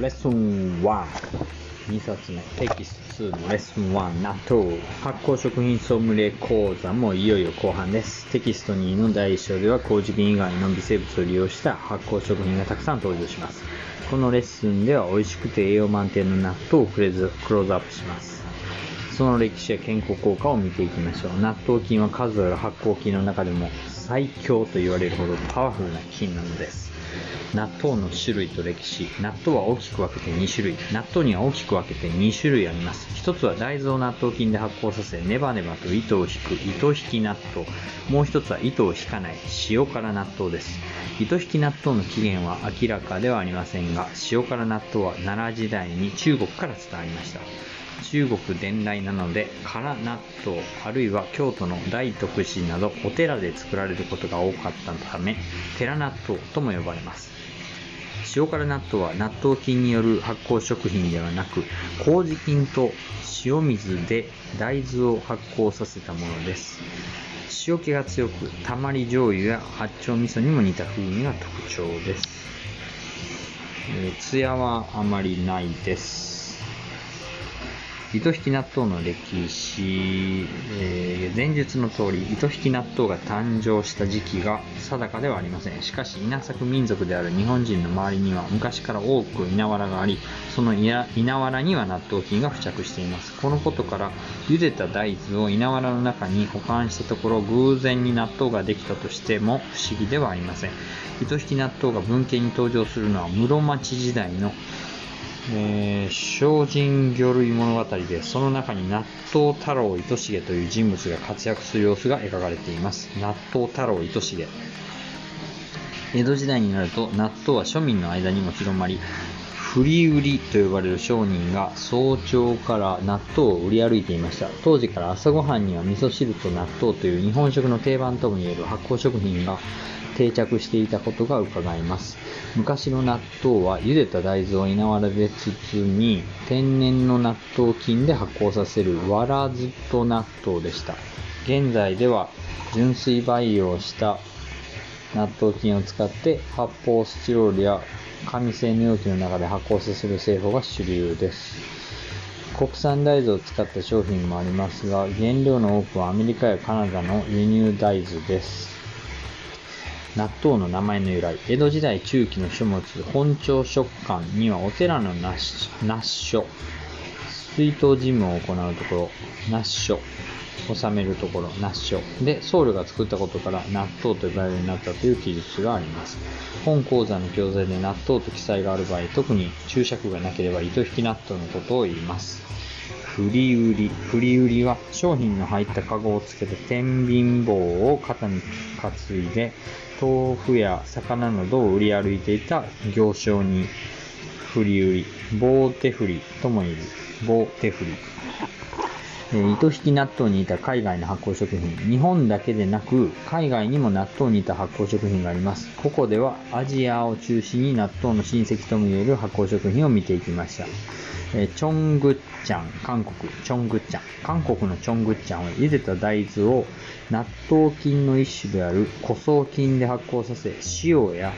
レッスン1。2冊目、テキスト2のレッスン1、納豆。発酵食品ソムリエ講座もいよいよ後半です。テキスト2の第1章では、麹菌以外の微生物を利用した発酵食品がたくさん登場します。このレッスンでは、美味しくて栄養満点の納豆をクレズクローズアップします。その歴史や健康効果を見ていきましょう。納豆菌は数ある発酵菌の中でも最強と言われるほどパワフルな菌なのです。納豆の種類と歴史。納豆は大きく分けて2種類。納豆には大きく分けて2種類あります。一つは大豆を納豆菌で発酵させ、ネバネバと糸を引く糸引き納豆。もう一つは糸を引かない塩辛納豆です。糸引き納豆の起源は明らかではありませんが、塩辛納豆は奈良時代に中国から伝わりました。中国伝来なので辛納豆あるいは京都の大徳寺などお寺で作られることが多かったため寺納豆とも呼ばれます塩辛納豆は納豆菌による発酵食品ではなく麹菌と塩水で大豆を発酵させたものです。塩気が強くたまり醤油や八丁味噌にも似た風味が特徴です、えー、艶はあまりないです。糸引き納豆の歴史、えー、前述の通り、糸引き納豆が誕生した時期が定かではありません。しかし、稲作民族である日本人の周りには昔から多く稲わらがあり、その稲わらには納豆菌が付着しています。このことから、茹でた大豆を稲わらの中に保管したところ、偶然に納豆ができたとしても不思議ではありません。糸引き納豆が文献に登場するのは室町時代のえー、精進魚類物語でその中に納豆太郎糸重という人物が活躍する様子が描かれています。納豆太郎糸重江戸時代になると納豆は庶民の間にも広まり振り売りと呼ばれる商人が早朝から納豆を売り歩いていました。当時から朝ごはんには味噌汁と納豆という日本食の定番ともいえる発酵食品が定着していたことが伺えます。昔の納豆は茹でた大豆を稲わらで包み天然の納豆菌で発酵させるわらずと納豆でした。現在では純粋培養した納豆菌を使って発泡スチロールや紙製の容器の中で発酵させる製法が主流です。国産大豆を使った商品もありますが原料の多くはアメリカやカナダの輸入大豆です。納豆の名前の由来。江戸時代中期の書物本朝食館にはお寺の納書。水筒事務を行うところ納書。収めるところ納書。で僧侶が作ったことから納豆と呼ばれるようになったという記述があります。本講座の教材で納豆と記載がある場合特に注釈がなければ糸引き納豆のことを言います。振り売り。振り売りは商品の入ったカゴをつけた天秤棒を肩に担いで豆腐や魚などを売り歩いていた行商に振り売り。棒手振りとも言う。棒手振り。えー、糸引き納豆に似た海外の発酵食品。日本だけでなく、海外にも納豆に似た発酵食品があります。ここではアジアを中心に納豆の親戚とも言える発酵食品を見ていきました。えー、チョングッチャン、韓国、チョングッチャン。韓国のチョングッチャンは茹でた大豆を納豆菌の一種である古草菌で発酵させ、塩や、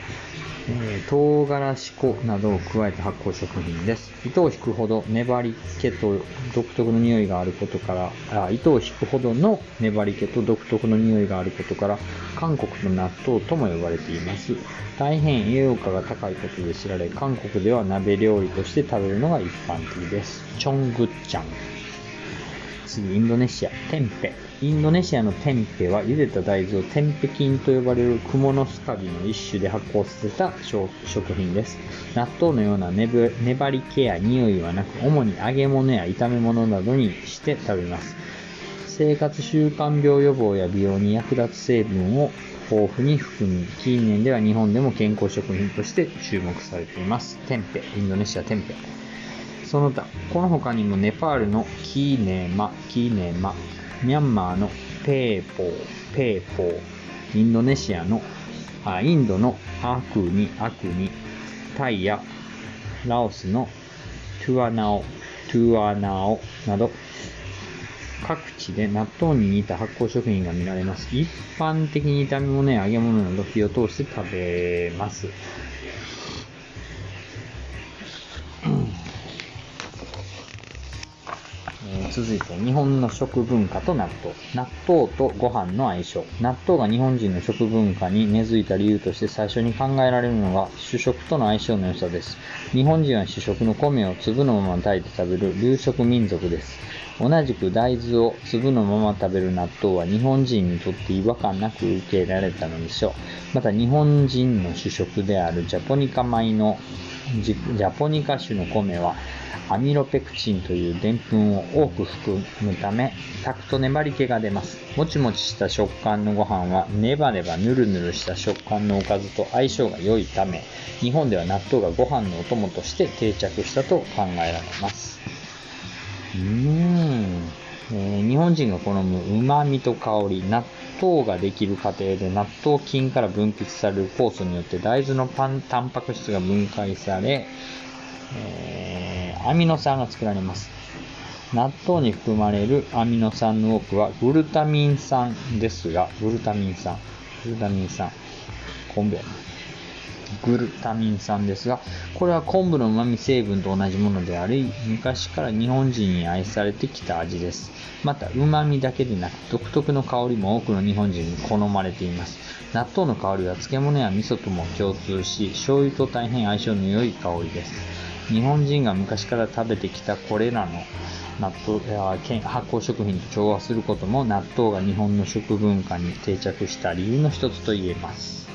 えー、唐辛子粉などを加えた発酵食品です。糸を引くほど粘り気と独特の匂いがあることから、あ糸を引くほどの粘り気と独特の匂いがあることから、韓国の納豆とも呼ばれています。大変栄養価が高いことで知られ、韓国では鍋料理として食べるのが一般です。チョングチャン。次、インドネシア、テンペ。インドネシアのテンペは茹でた大豆をテンペ菌と呼ばれるクモのスカビの一種で発酵させた食品です。納豆のような粘り気や匂いはなく、主に揚げ物や炒め物などにして食べます。生活習慣病予防や美容に役立つ成分を豊富に含み、近年では日本でも健康食品として注目されています。テンペ、インドネシアテンペ。その他、この他にもネパールのキーネマ、キーネマ、ミャンマーのペーポー、ペーポー、インドネシアの、あインドのアクニ、アクニ、タイやラオスのトゥアナオ、トゥアナオなど、各地で納豆に似た発酵食品が見られます。一般的に炒め物や揚げ物など火を通して食べます。続いて、日本の食文化と納豆。納豆とご飯の相性。納豆が日本人の食文化に根付いた理由として最初に考えられるのが主食との相性の良さです。日本人は主食の米を粒のまま炊いて食べる流食民族です。同じく大豆を粒のまま食べる納豆は日本人にとって違和感なく受け入れられたのでしょう。また日本人の主食であるジャポニカ米のジャポニカ種の米はアミロペクチンというでんぷんを多く含むため、炊くと粘り気が出ます。もちもちした食感のご飯はネバネバヌルヌルした食感のおかずと相性が良いため、日本では納豆がご飯のお供として定着したと考えられます。うん、えー、日本人が好む旨味と香り、納豆ができる過程で納豆菌から分泌される酵素によって大豆のパンタンパク質が分解され、えー、アミノ酸が作られます。納豆に含まれるアミノ酸の多くはグルタミン酸ですが、グルタミン酸、グルタミン酸、昆布やね。グルタミン酸ですが、これは昆布の旨味成分と同じものであり、昔から日本人に愛されてきた味です。また、旨味だけでなく、独特の香りも多くの日本人に好まれています。納豆の香りは漬物や味噌とも共通し、醤油と大変相性の良い香りです。日本人が昔から食べてきたこれらの納豆や発酵食品と調和することも納豆が日本の食文化に定着した理由の一つと言えます。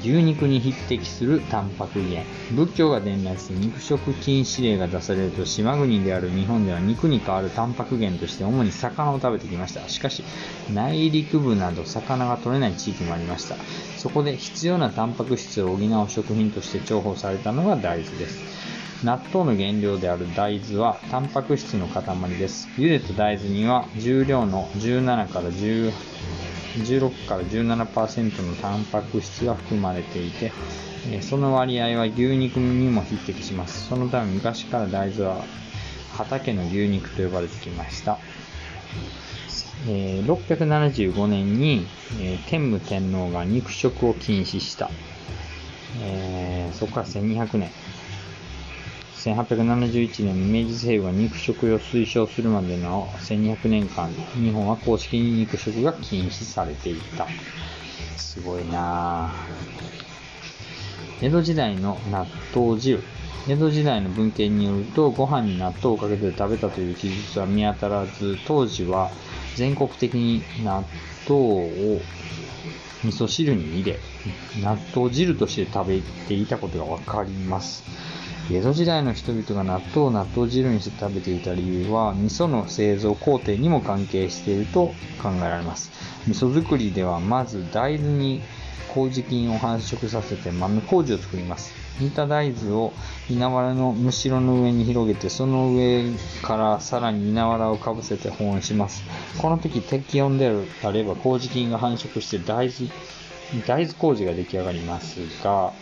牛肉に匹敵するタンパク源。仏教が伝来し肉食禁止令が出されると島国である日本では肉に代わるタンパク源として主に魚を食べてきました。しかし、内陸部など魚が取れない地域もありました。そこで必要なタンパク質を補う食品として重宝されたのが大豆です。納豆の原料である大豆はタンパク質の塊です。茹でた大豆には重量の17から10 16から17%のタンパク質が含まれていて、その割合は牛肉にも匹敵します。そのため昔から大豆は畑の牛肉と呼ばれてきました。え675年に、え天武天皇が肉食を禁止した。えー、そこから1200年。1871年明治政府が肉食を推奨するまでの1200年間、日本は公式に肉食が禁止されていた。すごいな江戸時代の納豆汁。江戸時代の文献によると、ご飯に納豆をかけて食べたという記述は見当たらず、当時は全国的に納豆を味噌汁に入れ、納豆汁として食べていたことがわかります。江戸時代の人々が納豆を納豆汁にして食べていた理由は、味噌の製造工程にも関係していると考えられます。味噌作りでは、まず大豆に麹菌を繁殖させて豆麹を作ります。煮た大豆を稲わらのむしろの上に広げて、その上からさらに稲わらをかぶせて保温します。この時適温であれば麹菌が繁殖して大豆、大豆麹が出来上がりますが、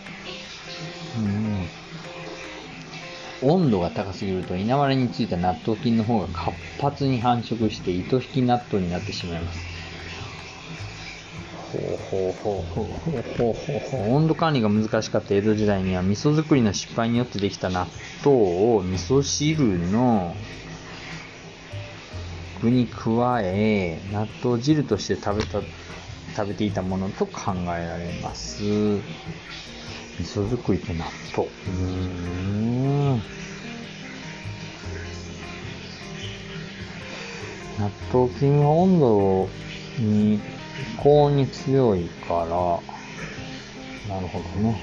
温度が高すぎると稲わらについた納豆菌の方が活発に繁殖して糸引き納豆になってしまいます。ほうほうほうほうほうほう温度管理が難しかった江戸時代には味噌作りの失敗によってできた納豆を味噌汁の具に加え納豆汁として食べた食べていたものと考えられます味噌作りと納豆。うん。納豆菌は温度に、高温に強いから、なるほどね。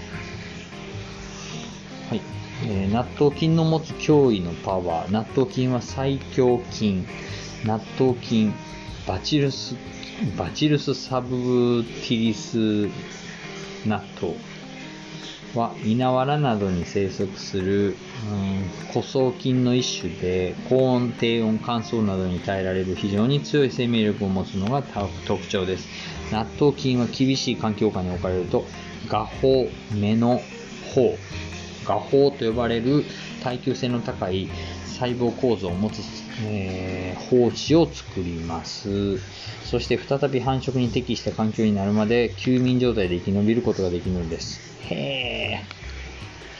はい。えー、納豆菌の持つ驚異のパワー。納豆菌は最強菌。納豆菌、バチルス、バチルスサブティリス納豆。は稲わらなどに生息する、うん、古草菌の一種で高温低温乾燥などに耐えられる非常に強い生命力を持つのが特徴です。納豆菌は厳しい環境下に置かれると画法目の方画法と呼ばれる耐久性の高い細胞構造を持つ、えー、胞子を作りますそして再び繁殖に適した環境になるまで休眠状態で生き延びることができるのですへえ。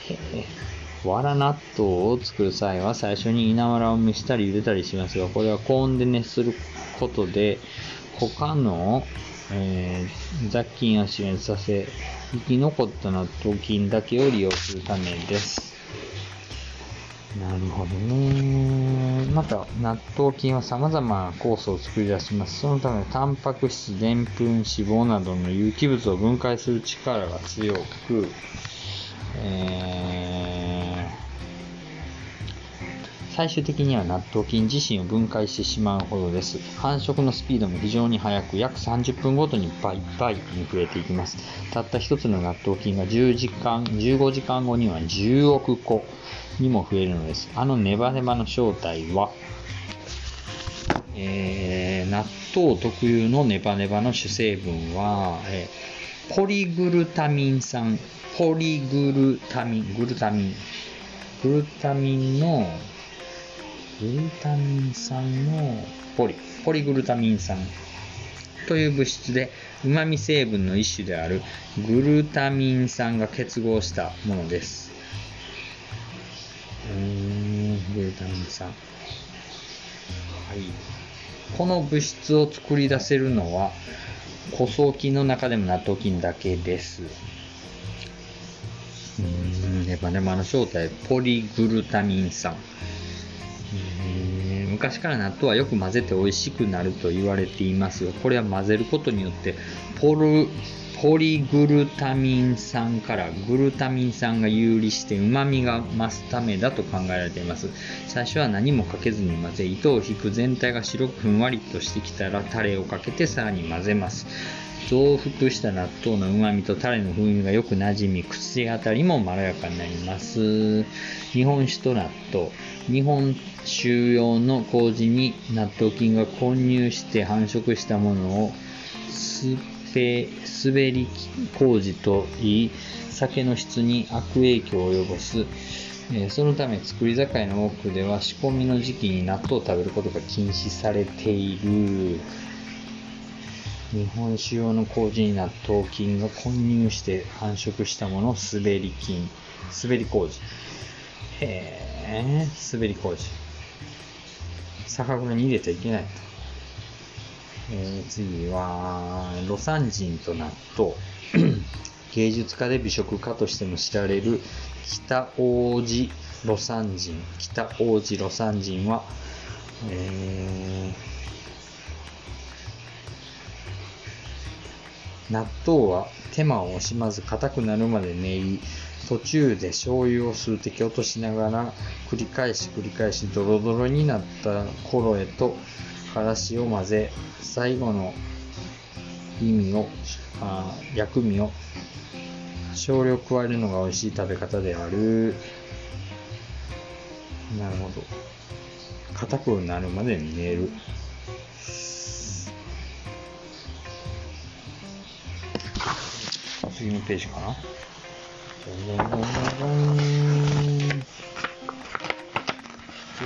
へえ。わら納豆を作る際は最初に稲わらを蒸したり茹でたりしますが、これは高温で熱することで、他の、えー、雑菌を死滅させ、生き残った納豆菌だけを利用するためです。なるほどね。また、納豆菌は様々な酵素を作り出します。そのため、タンパク質、でんぷん、脂肪などの有機物を分解する力が強く、えー、最終的には納豆菌自身を分解してしまうほどです。繁殖のスピードも非常に速く、約30分ごとに倍々に増えていきます。たった一つの納豆菌が10時間、15時間後には10億個にも増えるのです。あのネバネバの正体は、えー、納豆特有のネバネバの主成分は、えー、ポリグルタミン酸ポリグルタミン、グルタミン、グルタミンの、グルタミン酸のポリ、ポリグルタミン酸という物質で、旨味成分の一種であるグルタミン酸が結合したものです。うーん、グルタミン酸。はい。この物質を作り出せるのは、古草菌の中でも納豆菌だけです。ネバネバの正体、ポリグルタミン酸。昔から納豆はよく混ぜて美味しくなると言われていますが、これは混ぜることによってポル、ポリグルタミン酸からグルタミン酸が有利して旨味が増すためだと考えられています。最初は何もかけずに混ぜ、糸を引く全体が白くふんわりとしてきたらタレをかけてさらに混ぜます。増幅した納豆の旨味とタレの風味がよく馴染み、口当たりもまろやかになります。日本酒と納豆。日本酒用の麹に納豆菌が混入して繁殖したものをスペ滑り麹といい、酒の質に悪影響を及ぼす。えそのため作り酒屋の多くでは仕込みの時期に納豆を食べることが禁止されている。日本酒用の麹に納豆菌が混入して繁殖したもの滑り菌。滑り麹。へえ、滑り麹。酒蔵に入れちゃいけないと。えー、次は、魯山人と納豆。芸術家で美食家としても知られる北王子魯山人。北王子魯山人は、えー納豆は手間を惜しまず硬くなるまで練り、途中で醤油を数滴落としながら繰り返し繰り返しドロドロになった頃へとからしを混ぜ、最後の意味を、あ薬味を少量加えるのが美味しい食べ方である。なるほど。硬くなるまで練る。次のページかな。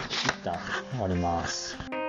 一旦終わります。